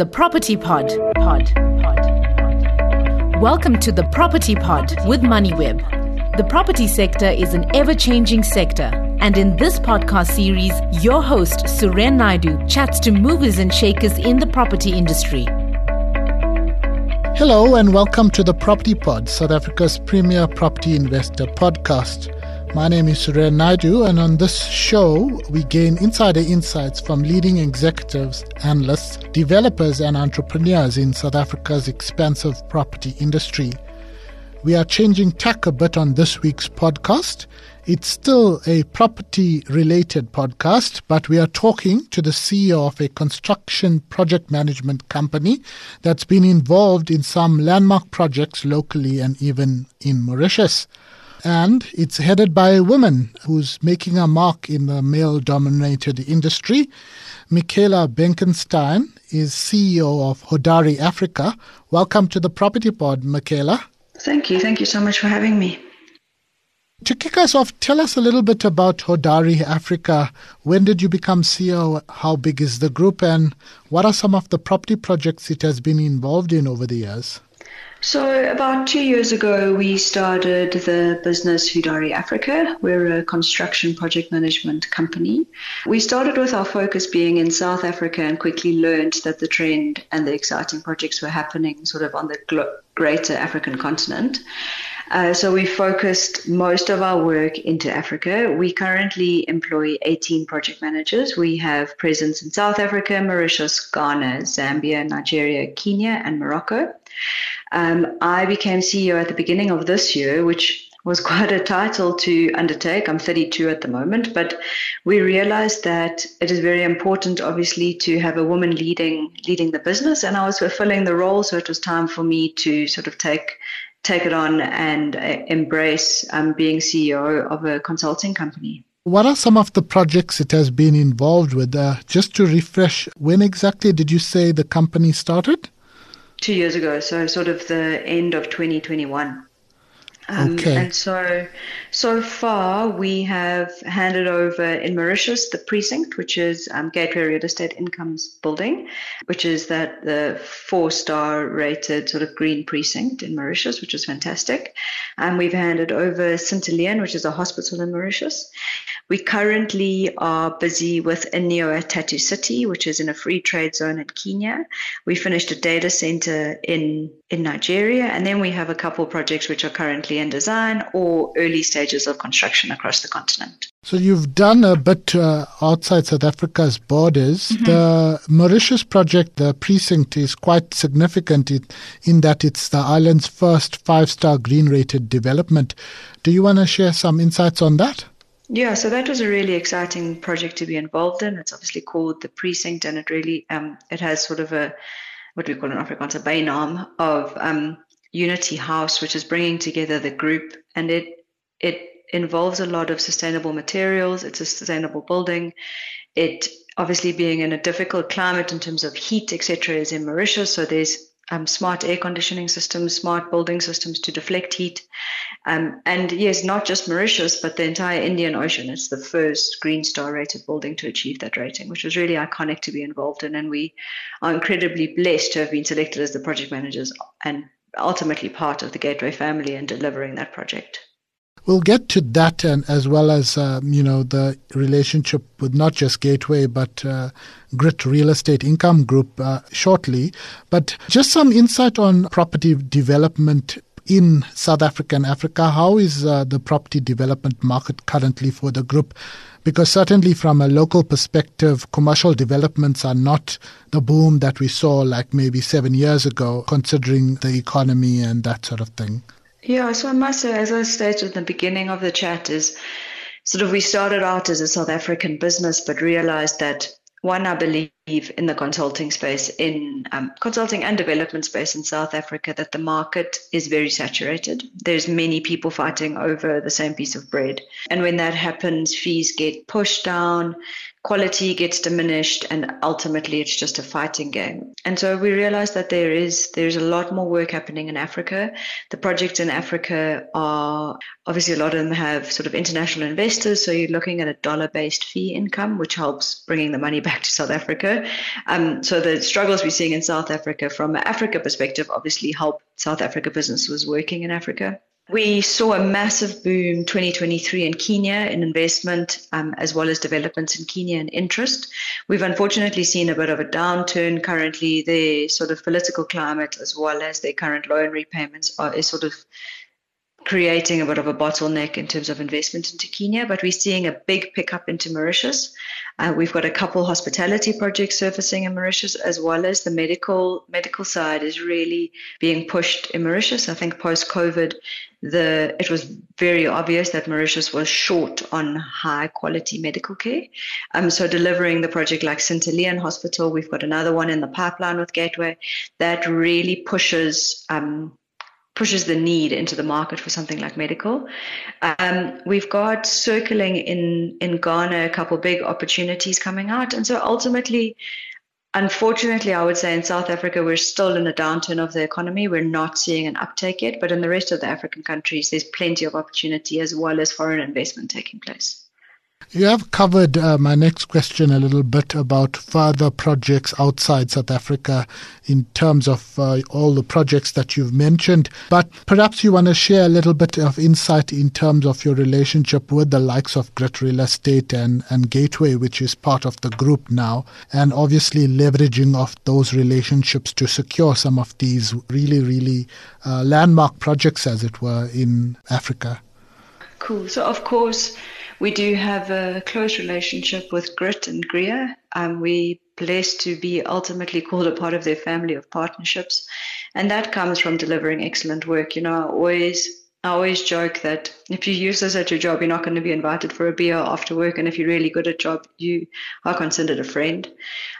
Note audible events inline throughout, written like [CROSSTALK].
The Property Pod. Pod. Pod. Welcome to the Property Pod with MoneyWeb. The property sector is an ever changing sector. And in this podcast series, your host, Suren Naidu, chats to movers and shakers in the property industry. Hello, and welcome to the Property Pod, South Africa's premier property investor podcast. My name is Suren Naidu, and on this show, we gain insider insights from leading executives, analysts, developers, and entrepreneurs in South Africa's expansive property industry. We are changing tack a bit on this week's podcast. It's still a property related podcast, but we are talking to the CEO of a construction project management company that's been involved in some landmark projects locally and even in Mauritius. And it's headed by a woman who's making a mark in the male dominated industry. Mikayla Benkenstein is CEO of Hodari Africa. Welcome to the Property Pod, Mikayla. Thank you. Thank you so much for having me. To kick us off, tell us a little bit about Hodari Africa. When did you become CEO? How big is the group? And what are some of the property projects it has been involved in over the years? So, about two years ago, we started the business Hodari Africa. We're a construction project management company. We started with our focus being in South Africa and quickly learned that the trend and the exciting projects were happening sort of on the greater African continent. Uh, so we focused most of our work into Africa. We currently employ 18 project managers. We have presence in South Africa, Mauritius, Ghana, Zambia, Nigeria, Kenya, and Morocco. Um, I became CEO at the beginning of this year, which was [LAUGHS] quite a title to undertake. I'm 32 at the moment, but we realized that it is very important, obviously, to have a woman leading leading the business, and I was fulfilling the role. So it was time for me to sort of take take it on and uh, embrace um, being CEO of a consulting company. What are some of the projects it has been involved with? Uh, just to refresh, when exactly did you say the company started? Two years ago, so sort of the end of 2021. Um, okay. And so, so far we have handed over in Mauritius the precinct, which is um, Gateway Real Estate Incomes building, which is that the four-star rated sort of green precinct in Mauritius, which is fantastic. And we've handed over St. Helene, which is a hospital in Mauritius. We currently are busy with Inyo Tatu City, which is in a free trade zone in Kenya. We finished a data center in, in Nigeria, and then we have a couple projects which are currently in design or early stages of construction across the continent. So you've done a bit uh, outside South Africa's borders. Mm-hmm. The Mauritius project, the precinct, is quite significant in, in that it's the island's first five-star green-rated development. Do you want to share some insights on that? Yeah, so that was a really exciting project to be involved in. It's obviously called the precinct, and it really um, it has sort of a what we call in Afrikaans a bynaam of um, Unity House, which is bringing together the group, and it it involves a lot of sustainable materials. It's a sustainable building. It obviously being in a difficult climate in terms of heat, etc., is in Mauritius, so there's um, smart air conditioning systems, smart building systems to deflect heat. Um, and yes, not just Mauritius, but the entire Indian Ocean. It's the first Green Star rated building to achieve that rating, which was really iconic to be involved in. And we are incredibly blessed to have been selected as the project managers and ultimately part of the Gateway family in delivering that project. We'll get to that and as well as um, you know the relationship with not just Gateway but uh, Grit Real Estate Income Group uh, shortly. But just some insight on property development in South Africa and Africa. How is uh, the property development market currently for the group? Because certainly from a local perspective, commercial developments are not the boom that we saw like maybe seven years ago, considering the economy and that sort of thing. Yeah, so I must say, as I stated in the beginning of the chat, is sort of we started out as a South African business, but realized that one, I believe in the consulting space, in um, consulting and development space in South Africa, that the market is very saturated. There's many people fighting over the same piece of bread. And when that happens, fees get pushed down, quality gets diminished and ultimately it's just a fighting game. And so we realized that there is there's a lot more work happening in Africa. The projects in Africa are obviously a lot of them have sort of international investors, so you're looking at a dollar-based fee income, which helps bringing the money back to South Africa. Um, so the struggles we're seeing in South Africa from an Africa perspective obviously help South Africa businesses working in Africa. We saw a massive boom 2023 in Kenya in investment um, as well as developments in Kenya and interest. We've unfortunately seen a bit of a downturn currently. The sort of political climate as well as their current loan repayments are, is sort of creating a bit of a bottleneck in terms of investment into Kenya, but we're seeing a big pickup into Mauritius. Uh, we've got a couple hospitality projects surfacing in Mauritius, as well as the medical medical side is really being pushed in Mauritius. I think post COVID, the it was very obvious that Mauritius was short on high quality medical care. Um, so delivering the project like St. Leon Hospital, we've got another one in the pipeline with Gateway that really pushes um, pushes the need into the market for something like medical. Um, we've got circling in in Ghana a couple big opportunities coming out, and so ultimately. Unfortunately, I would say in South Africa, we're still in a downturn of the economy. We're not seeing an uptake yet, but in the rest of the African countries, there's plenty of opportunity as well as foreign investment taking place. You have covered uh, my next question a little bit about further projects outside South Africa in terms of uh, all the projects that you've mentioned. But perhaps you want to share a little bit of insight in terms of your relationship with the likes of Grit Real Estate and, and Gateway, which is part of the group now, and obviously leveraging of those relationships to secure some of these really, really uh, landmark projects, as it were, in Africa. Cool. So, of course, we do have a close relationship with Grit and Greer. Um, we blessed to be ultimately called a part of their family of partnerships, and that comes from delivering excellent work. You know, I always I always joke that if you use this at your job, you're not going to be invited for a beer after work. And if you're really good at job, you are considered a friend.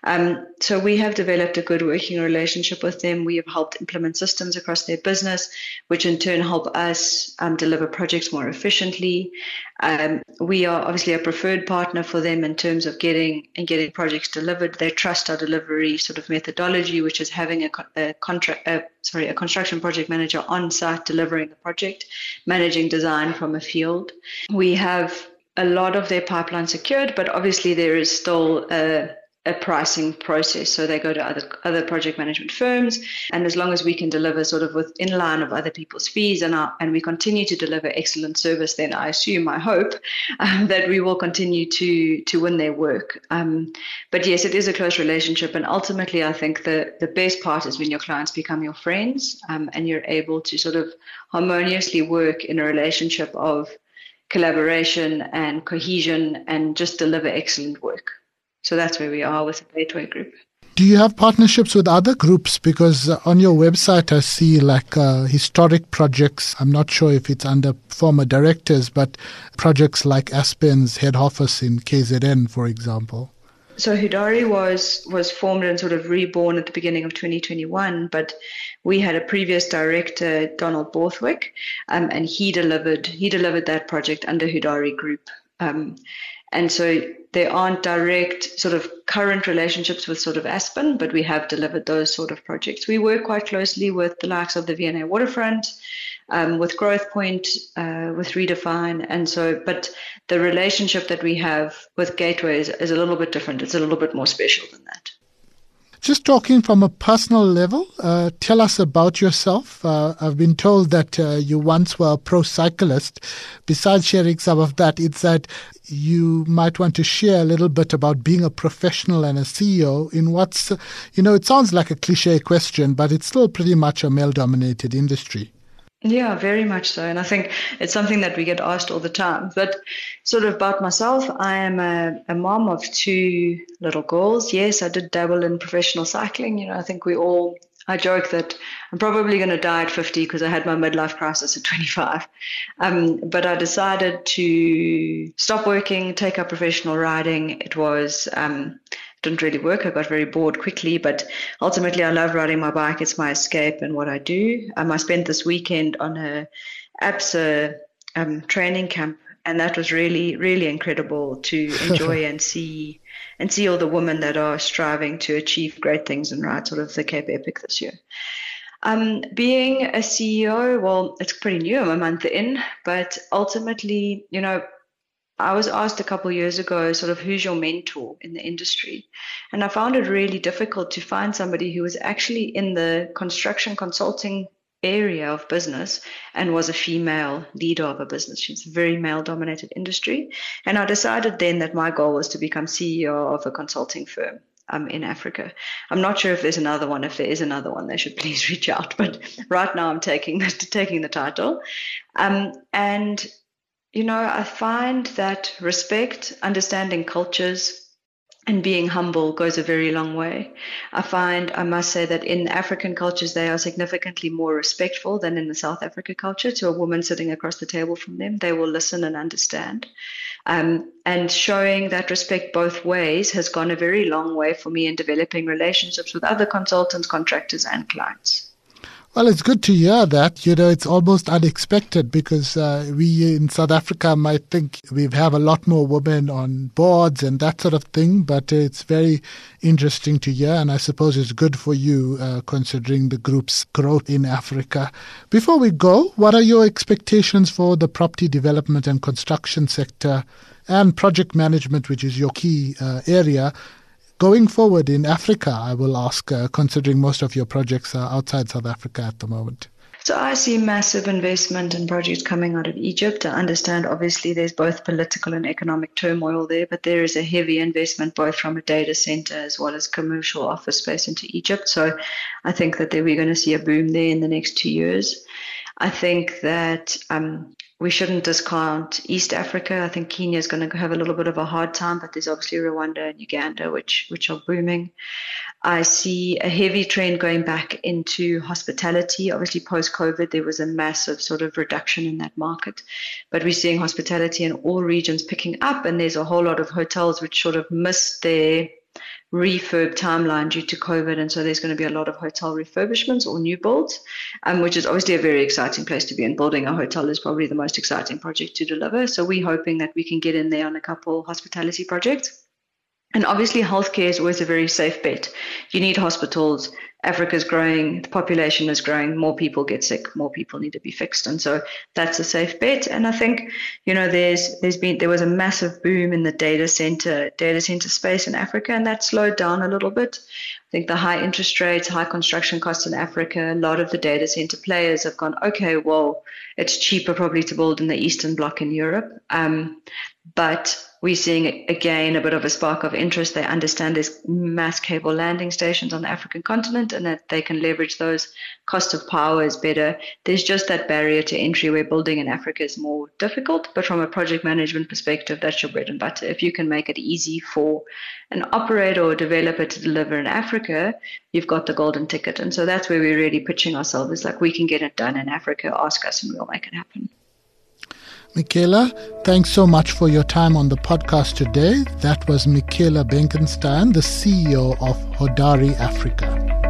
Um, so we have developed a good working relationship with them. We have helped implement systems across their business, which in turn help us um, deliver projects more efficiently. Um, we are obviously a preferred partner for them in terms of getting and getting projects delivered. They trust our delivery sort of methodology, which is having a, a contract, sorry, a construction project manager on site delivering the project, managing design from a field. We have a lot of their pipeline secured, but obviously there is still a a pricing process. So they go to other other project management firms, and as long as we can deliver sort of with in line of other people's fees, and our, and we continue to deliver excellent service, then I assume, I hope, [LAUGHS] um, that we will continue to to win their work. Um, but yes, it is a close relationship, and ultimately, I think the the best part is when your clients become your friends, um, and you're able to sort of harmoniously work in a relationship of collaboration and cohesion, and just deliver excellent work. So that's where we are with the Gateway Group. Do you have partnerships with other groups? Because on your website, I see like uh, historic projects. I'm not sure if it's under former directors, but projects like Aspen's head office in KZN, for example. So Hodari was was formed and sort of reborn at the beginning of 2021, but we had a previous director, Donald Borthwick, um, and he delivered he delivered that project under Hodari Group. Um, and so there aren't direct sort of current relationships with sort of Aspen, but we have delivered those sort of projects. We work quite closely with the likes of the V&A Waterfront, um, with Growthpoint, uh, with Redefine, and so. But the relationship that we have with Gateway is, is a little bit different. It's a little bit more special than that. Just talking from a personal level, uh, tell us about yourself. Uh, I've been told that uh, you once were a pro cyclist. Besides sharing some of that, it's that you might want to share a little bit about being a professional and a CEO in what's, you know, it sounds like a cliche question, but it's still pretty much a male dominated industry. Yeah, very much so. And I think it's something that we get asked all the time. But sort of about myself, I am a, a mom of two little girls. Yes, I did dabble in professional cycling. You know, I think we all, I joke that I'm probably going to die at 50 because I had my midlife crisis at 25. Um, but I decided to stop working, take up professional riding. It was, um, didn't really work. I got very bored quickly, but ultimately I love riding my bike. It's my escape and what I do. Um, I spent this weekend on a ABSA um, training camp and that was really, really incredible to [LAUGHS] enjoy and see and see all the women that are striving to achieve great things and ride sort of the Cape Epic this year. Um, being a CEO, well, it's pretty new. I'm a month in, but ultimately, you know, I was asked a couple years ago, sort of, who's your mentor in the industry? And I found it really difficult to find somebody who was actually in the construction consulting area of business and was a female leader of a business. She's a very male dominated industry. And I decided then that my goal was to become CEO of a consulting firm. Um, in Africa. I'm not sure if there's another one. If there is another one, they should [LAUGHS] please reach out. But right now, I'm taking the, taking the title, um, and you know, I find that respect, understanding cultures, and being humble goes a very long way. I find, I must say, that in African cultures, they are significantly more respectful than in the South Africa culture. To a woman sitting across the table from them, they will listen and understand. Um, and showing that respect both ways has gone a very long way for me in developing relationships with other consultants, contractors, and clients. Well, it's good to hear that. You know, it's almost unexpected because uh, we in South Africa might think we have a lot more women on boards and that sort of thing, but it's very interesting to hear, and I suppose it's good for you uh, considering the group's growth in Africa. Before we go, what are your expectations for the property development and construction sector and project management, which is your key uh, area? Going forward in Africa, I will ask, uh, considering most of your projects are outside South Africa at the moment. So I see massive investment in projects coming out of Egypt. I understand obviously there's both political and economic turmoil there, but there is a heavy investment both from a data center as well as commercial office space into Egypt. So I think that we're going to see a boom there in the next two years. I think that um, we shouldn't discount East Africa. I think Kenya is going to have a little bit of a hard time, but there's obviously Rwanda and Uganda, which which are booming. I see a heavy trend going back into hospitality. Obviously, post COVID, there was a massive sort of reduction in that market, but we're seeing hospitality in all regions picking up, and there's a whole lot of hotels which sort of missed their refurb timeline due to COVID, and so there's going to be a lot of hotel refurbishments or new builds, um, which is obviously a very exciting place to be. And building a hotel is probably the most exciting project to deliver. So we're hoping that we can get in there on a couple hospitality projects. And obviously, healthcare is always a very safe bet. You need hospitals. Africa's growing, the population is growing, more people get sick, more people need to be fixed. And so that's a safe bet. And I think, you know, there's there's been there was a massive boom in the data center data center space in Africa and that slowed down a little bit. I think the high interest rates, high construction costs in Africa, a lot of the data center players have gone, okay, well, it's cheaper probably to build in the Eastern Bloc in Europe. Um, but we're seeing again a bit of a spark of interest. They understand there's mass cable landing stations on the African continent and that they can leverage those. Cost of power is better. There's just that barrier to entry where building in Africa is more difficult. But from a project management perspective, that's your bread and butter. If you can make it easy for an operator or developer to deliver in Africa, you've got the golden ticket. And so that's where we're really pitching ourselves. It's like we can get it done in Africa. Ask us and we'll make it happen. Mikayla, thanks so much for your time on the podcast today. That was Mikayla Benkenstein, the CEO of Hodari Africa.